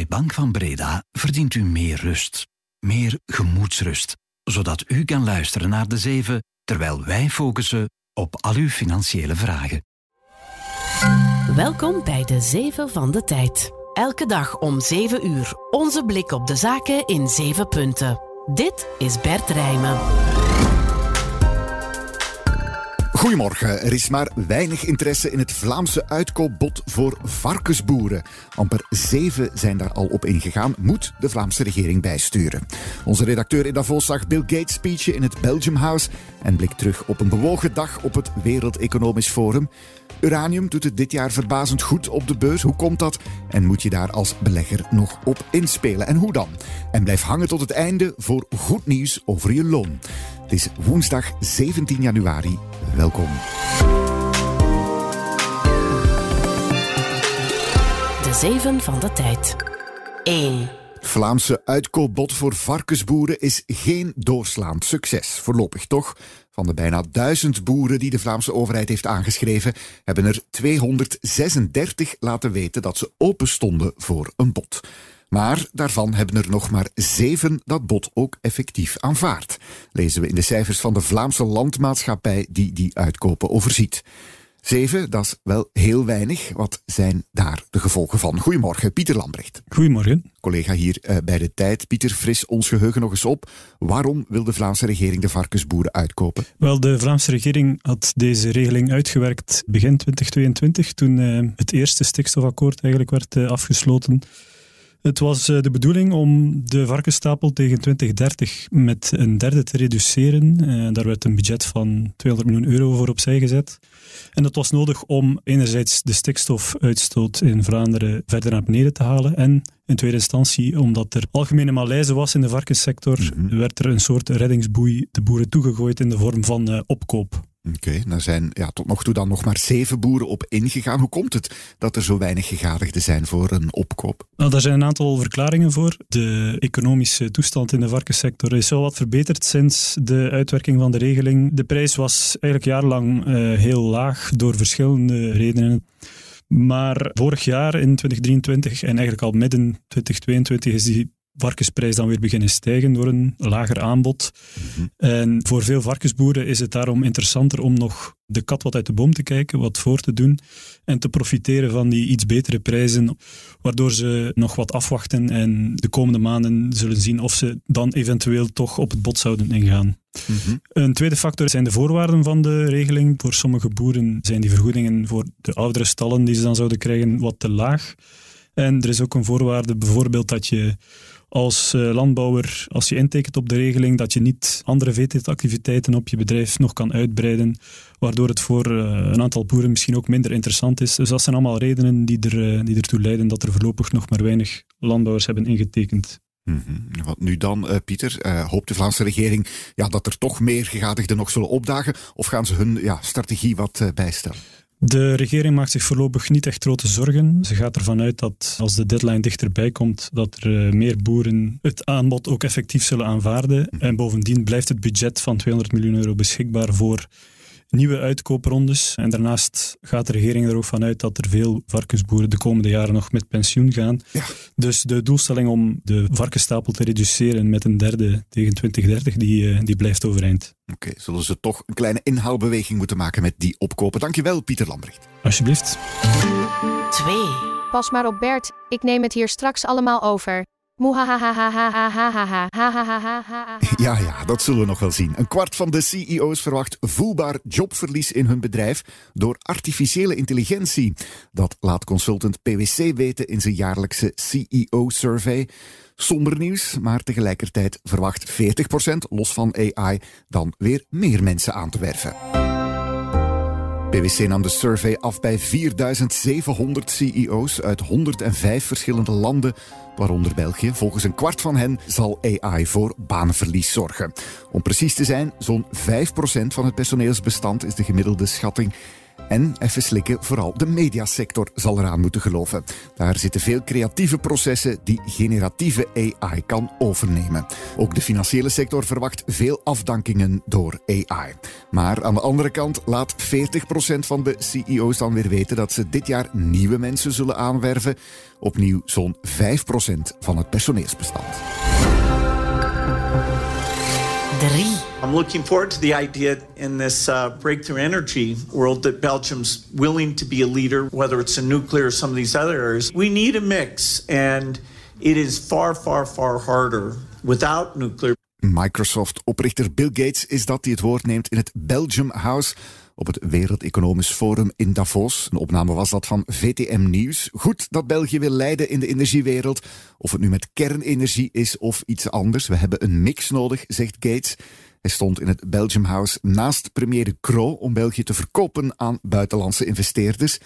Bij Bank van Breda verdient u meer rust. Meer gemoedsrust. Zodat u kan luisteren naar de zeven, terwijl wij focussen op al uw financiële vragen. Welkom bij de Zeven van de Tijd. Elke dag om 7 uur. Onze blik op de zaken in 7 punten. Dit is Bert Rijmen. Goedemorgen. Er is maar weinig interesse in het Vlaamse uitkoopbod voor varkensboeren. Amper zeven zijn daar al op ingegaan, moet de Vlaamse regering bijsturen. Onze redacteur in Davos zag Bill Gates speechen in het Belgium House en blikt terug op een bewogen dag op het Wereld Economisch Forum. Uranium doet het dit jaar verbazend goed op de beurs. Hoe komt dat? En moet je daar als belegger nog op inspelen? En hoe dan? En blijf hangen tot het einde voor goed nieuws over je loon. Het is woensdag 17 januari. Welkom. De Zeven van de Tijd. 1. Vlaamse uitkoopbod voor varkensboeren is geen doorslaand succes. Voorlopig toch. Van de bijna duizend boeren die de Vlaamse overheid heeft aangeschreven, hebben er 236 laten weten dat ze open stonden voor een bod. Maar daarvan hebben er nog maar zeven dat bod ook effectief aanvaard. Lezen we in de cijfers van de Vlaamse landmaatschappij die die uitkopen overziet. Zeven, dat is wel heel weinig. Wat zijn daar de gevolgen van? Goedemorgen, Pieter Lambrecht. Goedemorgen. Collega hier uh, bij de tijd. Pieter, fris ons geheugen nog eens op. Waarom wil de Vlaamse regering de varkensboeren uitkopen? Wel, de Vlaamse regering had deze regeling uitgewerkt begin 2022, toen uh, het eerste stikstofakkoord eigenlijk werd uh, afgesloten. Het was eh, de bedoeling om de varkensstapel tegen 2030 met een derde te reduceren. Eh, daar werd een budget van 200 miljoen euro voor opzij gezet. En dat was nodig om enerzijds de stikstofuitstoot in Vlaanderen verder naar beneden te halen en in tweede instantie, omdat er algemene malaise was in de varkenssector, mhm. werd er een soort reddingsboei de boeren toegegooid in de vorm van uh, opkoop. Oké, okay, daar zijn ja, tot nog toe dan nog maar zeven boeren op ingegaan. Hoe komt het dat er zo weinig gegadigden zijn voor een opkoop? Nou, daar zijn een aantal verklaringen voor. De economische toestand in de varkenssector is wel wat verbeterd sinds de uitwerking van de regeling. De prijs was eigenlijk jarenlang uh, heel laag door verschillende redenen. Maar vorig jaar in 2023 en eigenlijk al midden 2022 is die varkensprijs dan weer beginnen stijgen door een lager aanbod. Mhm. En voor veel varkensboeren is het daarom interessanter om nog de kat wat uit de boom te kijken, wat voor te doen en te profiteren van die iets betere prijzen, waardoor ze nog wat afwachten en de komende maanden zullen zien of ze dan eventueel toch op het bod zouden ingaan. Mhm. Een tweede factor zijn de voorwaarden van de regeling. Voor sommige boeren zijn die vergoedingen voor de oudere stallen die ze dan zouden krijgen wat te laag. En er is ook een voorwaarde bijvoorbeeld dat je als eh, landbouwer, als je intekent op de regeling, dat je niet andere veeteeltactiviteiten op je bedrijf nog kan uitbreiden, waardoor het voor eh, een aantal boeren misschien ook minder interessant is. Dus dat zijn allemaal redenen die, er, eh, die ertoe leiden dat er voorlopig nog maar weinig landbouwers hebben ingetekend. Mm Wat nu dan, Pieter? Hoopt de Vlaamse regering ja, dat er toch meer gegadigden nog zullen opdagen? Of gaan ze hun ja, strategie wat bijstellen? De regering maakt zich voorlopig niet echt grote zorgen. Ze gaat ervan uit dat als de deadline dichterbij komt, dat er eh, meer boeren het aanbod ook effectief zullen aanvaarden. En bovendien blijft het budget van 200 miljoen euro beschikbaar voor nieuwe uitkooprondes. En daarnaast gaat de regering er ook vanuit dat er veel varkensboeren de komende jaren nog met pensioen gaan. Ja. Dus de doelstelling om de varkensstapel te reduceren met een derde tegen 2030, die, eh, die blijft overeind. Oké, zullen ze toch een kleine inhaalbeweging moeten maken met die opkopen. Dankjewel, Pieter Lambrecht. Alsjeblieft. 2. Pas maar op Bert, ik neem het hier straks allemaal over. Ja, ja, dat zullen we nog wel zien. Een kwart van de CEO's verwacht voelbaar jobverlies in hun bedrijf door artificiële intelligentie. Dat laat consultant PwC weten in zijn jaarlijkse CEO-survey. Somber nieuws, maar tegelijkertijd verwacht 40% los van AI dan weer meer mensen aan te werven. PwC nam de survey af bij 4700 CEO's uit 105 verschillende landen, waaronder België. Volgens een kwart van hen zal AI voor banenverlies zorgen. Om precies te zijn, zo'n 5% van het personeelsbestand is de gemiddelde schatting. En even slikken, vooral de mediasector zal eraan moeten geloven. Daar zitten veel creatieve processen die generatieve AI kan overnemen. Ook de financiële sector verwacht veel afdankingen door AI. Maar aan de andere kant laat 40% van de CEO's dan weer weten dat ze dit jaar nieuwe mensen zullen aanwerven. Opnieuw zo'n 5% van het personeelsbestand. 3. I'm looking forward to the idea in this uh, breakthrough energy world that Belgium's willing to be a leader, whether it's in nuclear or some of these other areas. We need a mix, and it is far, far, far harder without nuclear. Microsoft-oprichter Bill Gates is dat die het woord neemt in het Belgium House op het Wereld Economisch Forum in Davos. Een opname was dat van VTM Nieuws. Goed dat België wil leiden in de energiewereld. Of het nu met kernenergie is of iets anders. We hebben een mix nodig, zegt Gates. Hij stond in het Belgium House naast premier De Croo om België te verkopen aan buitenlandse investeerders.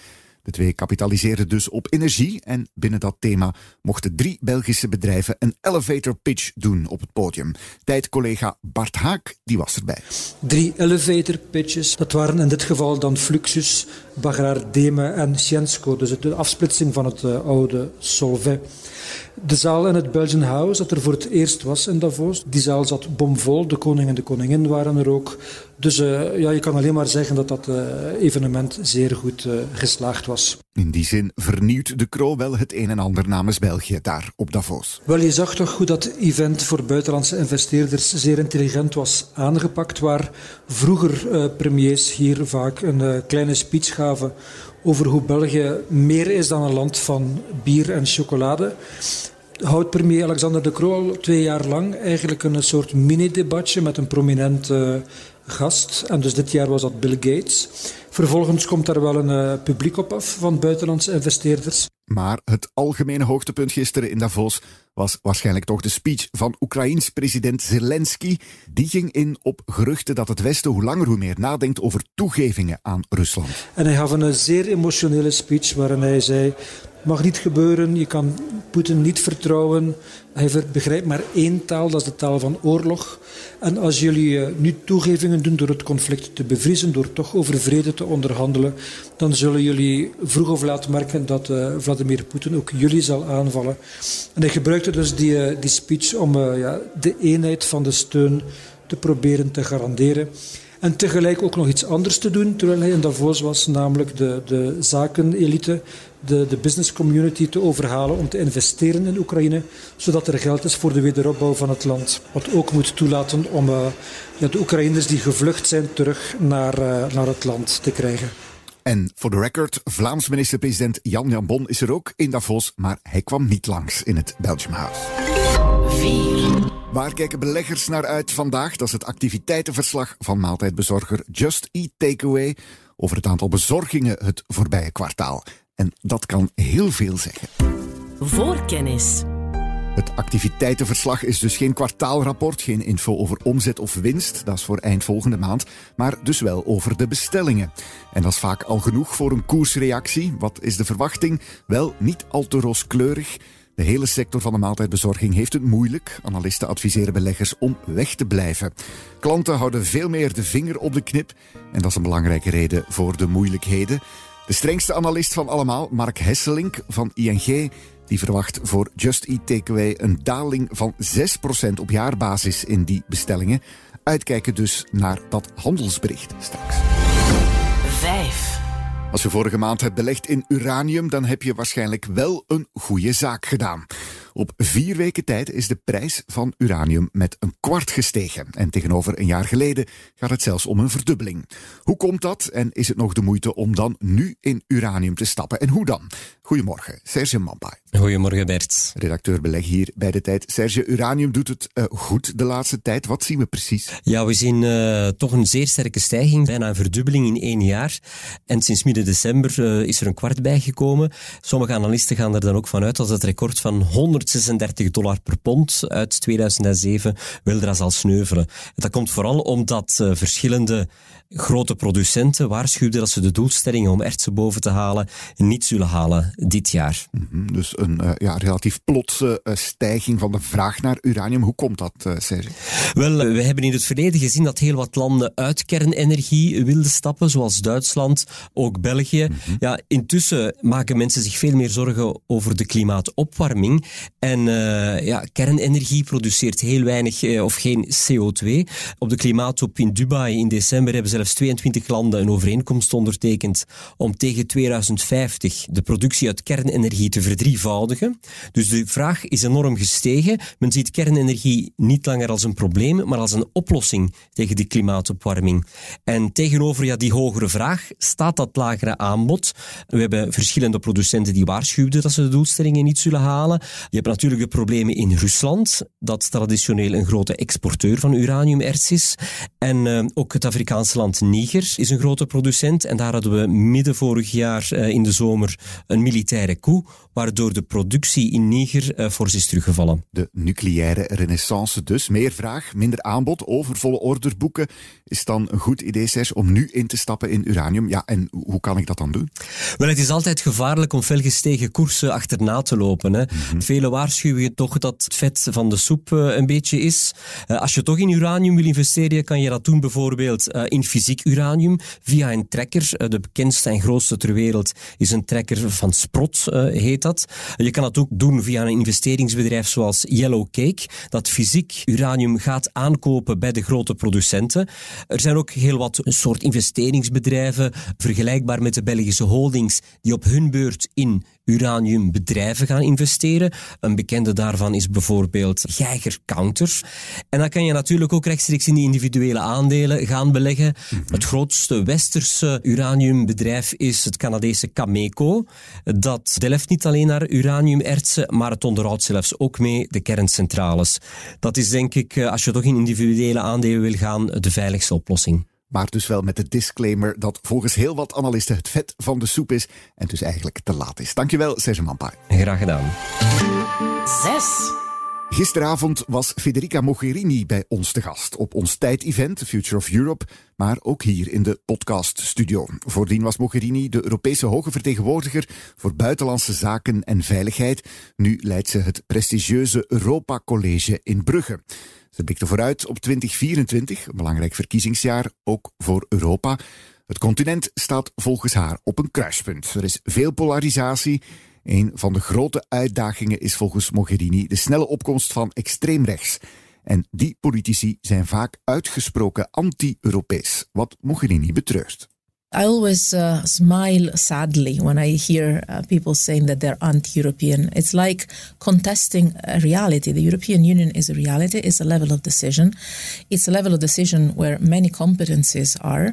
De twee kapitaliseerden dus op energie en binnen dat thema mochten drie Belgische bedrijven een elevator pitch doen op het podium. Tijdcollega Bart Haak die was erbij. Drie elevator pitches, dat waren in dit geval dan Fluxus, Bagraar Deme en Sciensco, dus de afsplitsing van het uh, oude Solvay. De zaal in het Belgian House, dat er voor het eerst was in Davos, die zaal zat bomvol. De koning en de koningin waren er ook. Dus uh, ja, je kan alleen maar zeggen dat dat uh, evenement zeer goed geslaagd was. In die zin vernieuwt de Kroo wel het een en ander namens België daar op Davos. Wel, je zag toch goed dat event voor buitenlandse investeerders zeer intelligent was aangepakt, waar vroeger premiers hier vaak een kleine speech gaven over hoe België meer is dan een land van bier en chocolade houdt premier Alexander de Croo al twee jaar lang eigenlijk een soort mini-debatje met een prominente gast. En dus dit jaar was dat Bill Gates. Vervolgens komt daar wel een uh, publiek op af van buitenlandse investeerders. Maar het algemene hoogtepunt gisteren in Davos was waarschijnlijk toch de speech van Oekraïns president Zelensky. Die ging in op geruchten dat het Westen hoe langer hoe meer nadenkt over toegevingen aan Rusland. En hij gaf een zeer emotionele speech waarin hij zei mag niet gebeuren. Je kan Poetin niet vertrouwen. Hij begrijpt maar één taal, dat is de taal van oorlog. En als jullie eh, nu toegevingen doen door het conflict te bevriezen, door toch over vrede te onderhandelen, dan zullen jullie vroeg of laat merken dat uh, Vladimir Poetin ook jullie zal aanvallen. En hij gebruikte dus die, uh, die speech om ja, de eenheid van de steun te proberen te garanderen. En tegelijk ook nog iets anders te doen terwijl hij in Davos was, namelijk de, de zakenelite, de, de business community te overhalen om te investeren in Oekraïne, zodat er geld is voor de wederopbouw van het land. Wat ook moet toelaten om uh, ja, de Oekraïners die gevlucht zijn terug naar, uh, naar het land te krijgen. En voor de record, Vlaams minister-president Jan Jan Bon is er ook in Davos, maar hij kwam niet langs in het Belgium House. 4. Waar kijken beleggers naar uit vandaag? Dat is het activiteitenverslag van maaltijdbezorger Just Eat Takeaway over het aantal bezorgingen het voorbije kwartaal. En dat kan heel veel zeggen. Voorkennis. Het activiteitenverslag is dus geen kwartaalrapport, geen info over omzet of winst, dat is voor eind volgende maand, maar dus wel over de bestellingen. En dat is vaak al genoeg voor een koersreactie. Wat is de verwachting? Wel, niet al te rooskleurig. De hele sector van de maaltijdbezorging heeft het moeilijk. Analisten adviseren beleggers om weg te blijven. Klanten houden veel meer de vinger op de knip en dat is een belangrijke reden voor de moeilijkheden. De strengste analist van allemaal, Mark Hesselink van ING, die verwacht voor Just Eat Takeaway een daling van 6% op jaarbasis in die bestellingen. Uitkijken dus naar dat handelsbericht straks. 5. Als je vorige maand hebt belegd in uranium, dan heb je waarschijnlijk wel een goede zaak gedaan. Op vier weken tijd is de prijs van uranium met een kwart gestegen. En tegenover een jaar geleden gaat het zelfs om een verdubbeling. Hoe komt dat en is het nog de moeite om dan nu in uranium te stappen? En hoe dan? Goedemorgen, Serge Mampai. Goedemorgen Bert. Redacteur beleg hier bij de tijd. Serge, uranium doet het uh, goed de laatste tijd. Wat zien we precies? Ja, we zien uh, toch een zeer sterke stijging, bijna een verdubbeling in één jaar. En sinds midden december uh, is er een kwart bijgekomen. Sommige analisten gaan er dan ook vanuit dat het record van 100 136 dollar per pond uit 2007 Wildra zal sneuvelen. Dat komt vooral omdat uh, verschillende grote producenten waarschuwden dat ze de doelstellingen om ertsen boven te halen niet zullen halen dit jaar. Mm Dus een uh, ja, relatief plotse uh, stijging van de vraag naar uranium. Hoe komt dat, uh, Serge? Wel, we hebben in het verleden gezien dat heel wat landen uit kernenergie wilden stappen, zoals Duitsland, ook België. Mm -hmm. Ja, intussen maken mensen zich veel meer zorgen over de klimaatopwarming. En ja, kernenergie produceert heel weinig of geen CO2. Op de klimaattop in Dubai in december hebben zelfs 22 landen een overeenkomst ondertekend om tegen 2050 de productie uit kernenergie te verdrievoudigen. Dus de vraag is enorm gestegen. Men ziet kernenergie niet langer als een probleem, maar als een oplossing tegen die klimaatopwarming. En tegenover ja, die hogere vraag staat dat lagere aanbod. We hebben verschillende producenten die waarschuwden dat ze de doelstellingen niet zullen halen. Je hebt natuurlijk de problemen in Rusland, dat traditioneel een grote exporteur van uraniumerts is. En uh, ook het Afrikaanse land Niger is een grote producent. En daar hadden we midden vorig jaar uh, in de zomer een militaire coup, waardoor de productie in Niger uh, fors is teruggevallen. De nucleaire renaissance dus. Meer vraag, minder aanbod, overvolle orderboeken. Is dan een goed idee, Serge, om nu in te stappen in uranium? Ja, en hoe kan ik dat dan doen? Wel, het is altijd gevaarlijk om felgestegen koersen achterna te lopen. Hè. Mm -hmm. Vele waarschuwen toch dat het vet van de soep uh, een beetje is. als je toch in uranium wil investeren, kan je dat doen bijvoorbeeld in fysiek uranium via een trekker. De bekendste en grootste ter wereld is een trekker van Sprott, heet dat. Je kan dat ook doen via een investeringsbedrijf zoals Yellow Cake, dat fysiek uranium gaat aankopen bij de grote producenten. Er zijn ook heel wat soort investeringsbedrijven, vergelijkbaar met de Belgische holdings, die op hun beurt in uraniumbedrijven gaan investeren. Een bekende daarvan is bijvoorbeeld Geiger Counter. En dan kan je natuurlijk ook rechtstreeks in die individuele aandelen gaan beleggen. -hmm. Het grootste westerse uraniumbedrijf is het Canadese Cameco. Dat delft niet alleen naar uraniumertsen, maar het onderhoudt zelfs ook mee de kerncentrales. Dat is denk ik, als je toch in individuele aandelen wil gaan, de veiligste oplossing. Maar dus wel met de disclaimer dat volgens heel wat analisten het vet van de soep is en dus eigenlijk te laat is. Dankjewel, Serge Mampai. Graag gedaan. 6. Gisteravond was Federica Mogherini bij ons te gast op ons tijd-event Future of Europe, maar ook hier in de podcaststudio. Voordien was Mogherini de Europese hoge vertegenwoordiger voor buitenlandse zaken en veiligheid. Nu leidt ze het prestigieuze Europa College in Brugge. Ze blikte vooruit op 2024, een belangrijk verkiezingsjaar, ook voor Europa. Het continent staat volgens haar op een kruispunt. Er is veel polarisatie. Een van de grote uitdagingen is volgens Mogherini de snelle opkomst van extreemrechts. En die politici zijn vaak uitgesproken anti-Europees, wat Mogherini betreurt. I always uh, smile sadly when I hear uh, people saying that they're anti European. It's like contesting a reality. The European Union is a reality, it's a level of decision. It's a level of decision where many competencies are.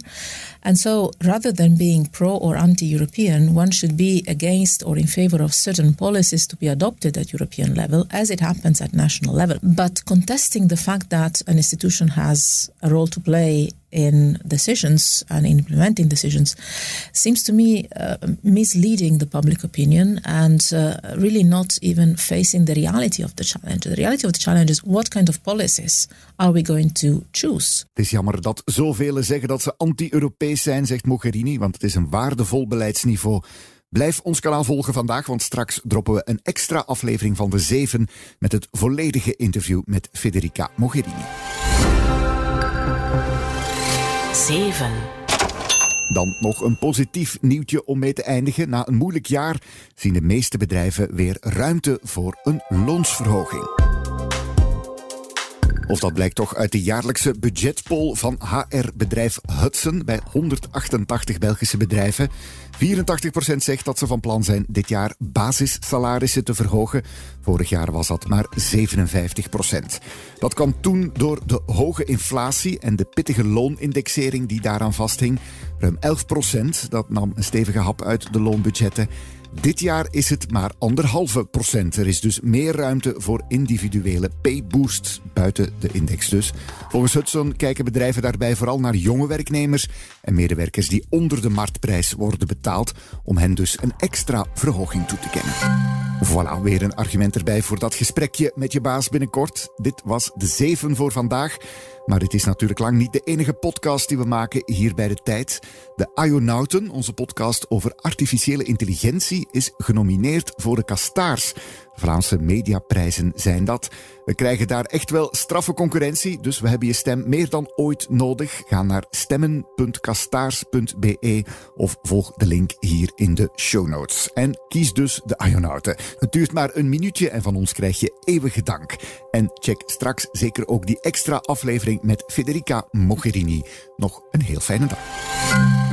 And so rather than being pro or anti European, one should be against or in favor of certain policies to be adopted at European level, as it happens at national level. But contesting the fact that an institution has a role to play in decisions and in implementing decisions seems to me uh, misleading the public opinion and uh, really not even facing the reality of the challenge. The reality of the challenge is what kind of policies are we going to choose? Het is jammer dat zoveel zeggen dat ze anti-Europees zijn, zegt Mogherini, want het is een waardevol beleidsniveau. Blijf ons kanaal volgen vandaag, want straks droppen we een extra aflevering van de Zeven met het volledige interview met Federica Mogherini. 7. Dan nog een positief nieuwtje om mee te eindigen. Na een moeilijk jaar zien de meeste bedrijven weer ruimte voor een loonsverhoging. Of dat blijkt toch uit de jaarlijkse budgetpoll van HR-bedrijf Hudson bij 188 Belgische bedrijven. 84% zegt dat ze van plan zijn dit jaar basissalarissen te verhogen. Vorig jaar was dat maar 57%. Dat kwam toen door de hoge inflatie en de pittige loonindexering die daaraan vasthing. Ruim 11%, dat nam een stevige hap uit de loonbudgetten. Dit jaar is het maar anderhalve procent. Er is dus meer ruimte voor individuele payboosts buiten de index dus. Volgens Hudson kijken bedrijven daarbij vooral naar jonge werknemers en medewerkers die onder de marktprijs worden betaald, om hen dus een extra verhoging toe te kennen. Voilà, weer een argument erbij voor dat gesprekje met je baas binnenkort. Dit was de zeven voor vandaag. Maar dit is natuurlijk lang niet de enige podcast die we maken hier bij de tijd. De Ionauten, onze podcast over artificiële intelligentie, is genomineerd voor de Kastaars. Vlaamse mediaprijzen zijn dat. We krijgen daar echt wel straffe concurrentie, dus we hebben je stem meer dan ooit nodig. Ga naar stemmen.kastaars.be of volg de link hier in de show notes. En kies dus de Ionauten. Het duurt maar een minuutje en van ons krijg je eeuwige dank. En check straks zeker ook die extra aflevering met Federica Mogherini. Nog een heel fijne dag.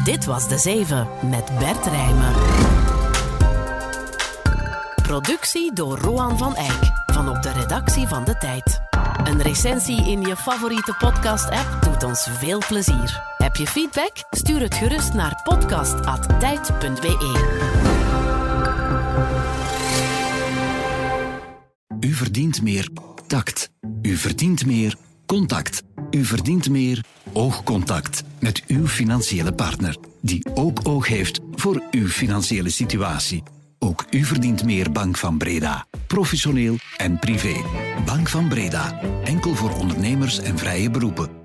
Dit was De Zeven met Bert Rijmen. Productie door Roan van Eyck van op de redactie van De Tijd. Een recensie in je favoriete podcast-app doet ons veel plezier. Heb je feedback? Stuur het gerust naar podcast.tijd.be. U verdient meer tact. U verdient meer contact. U verdient meer oogcontact met uw financiële partner, die ook oog heeft voor uw financiële situatie. Ook u verdient meer Bank van Breda. Professioneel en privé. Bank van Breda. Enkel voor ondernemers en vrije beroepen.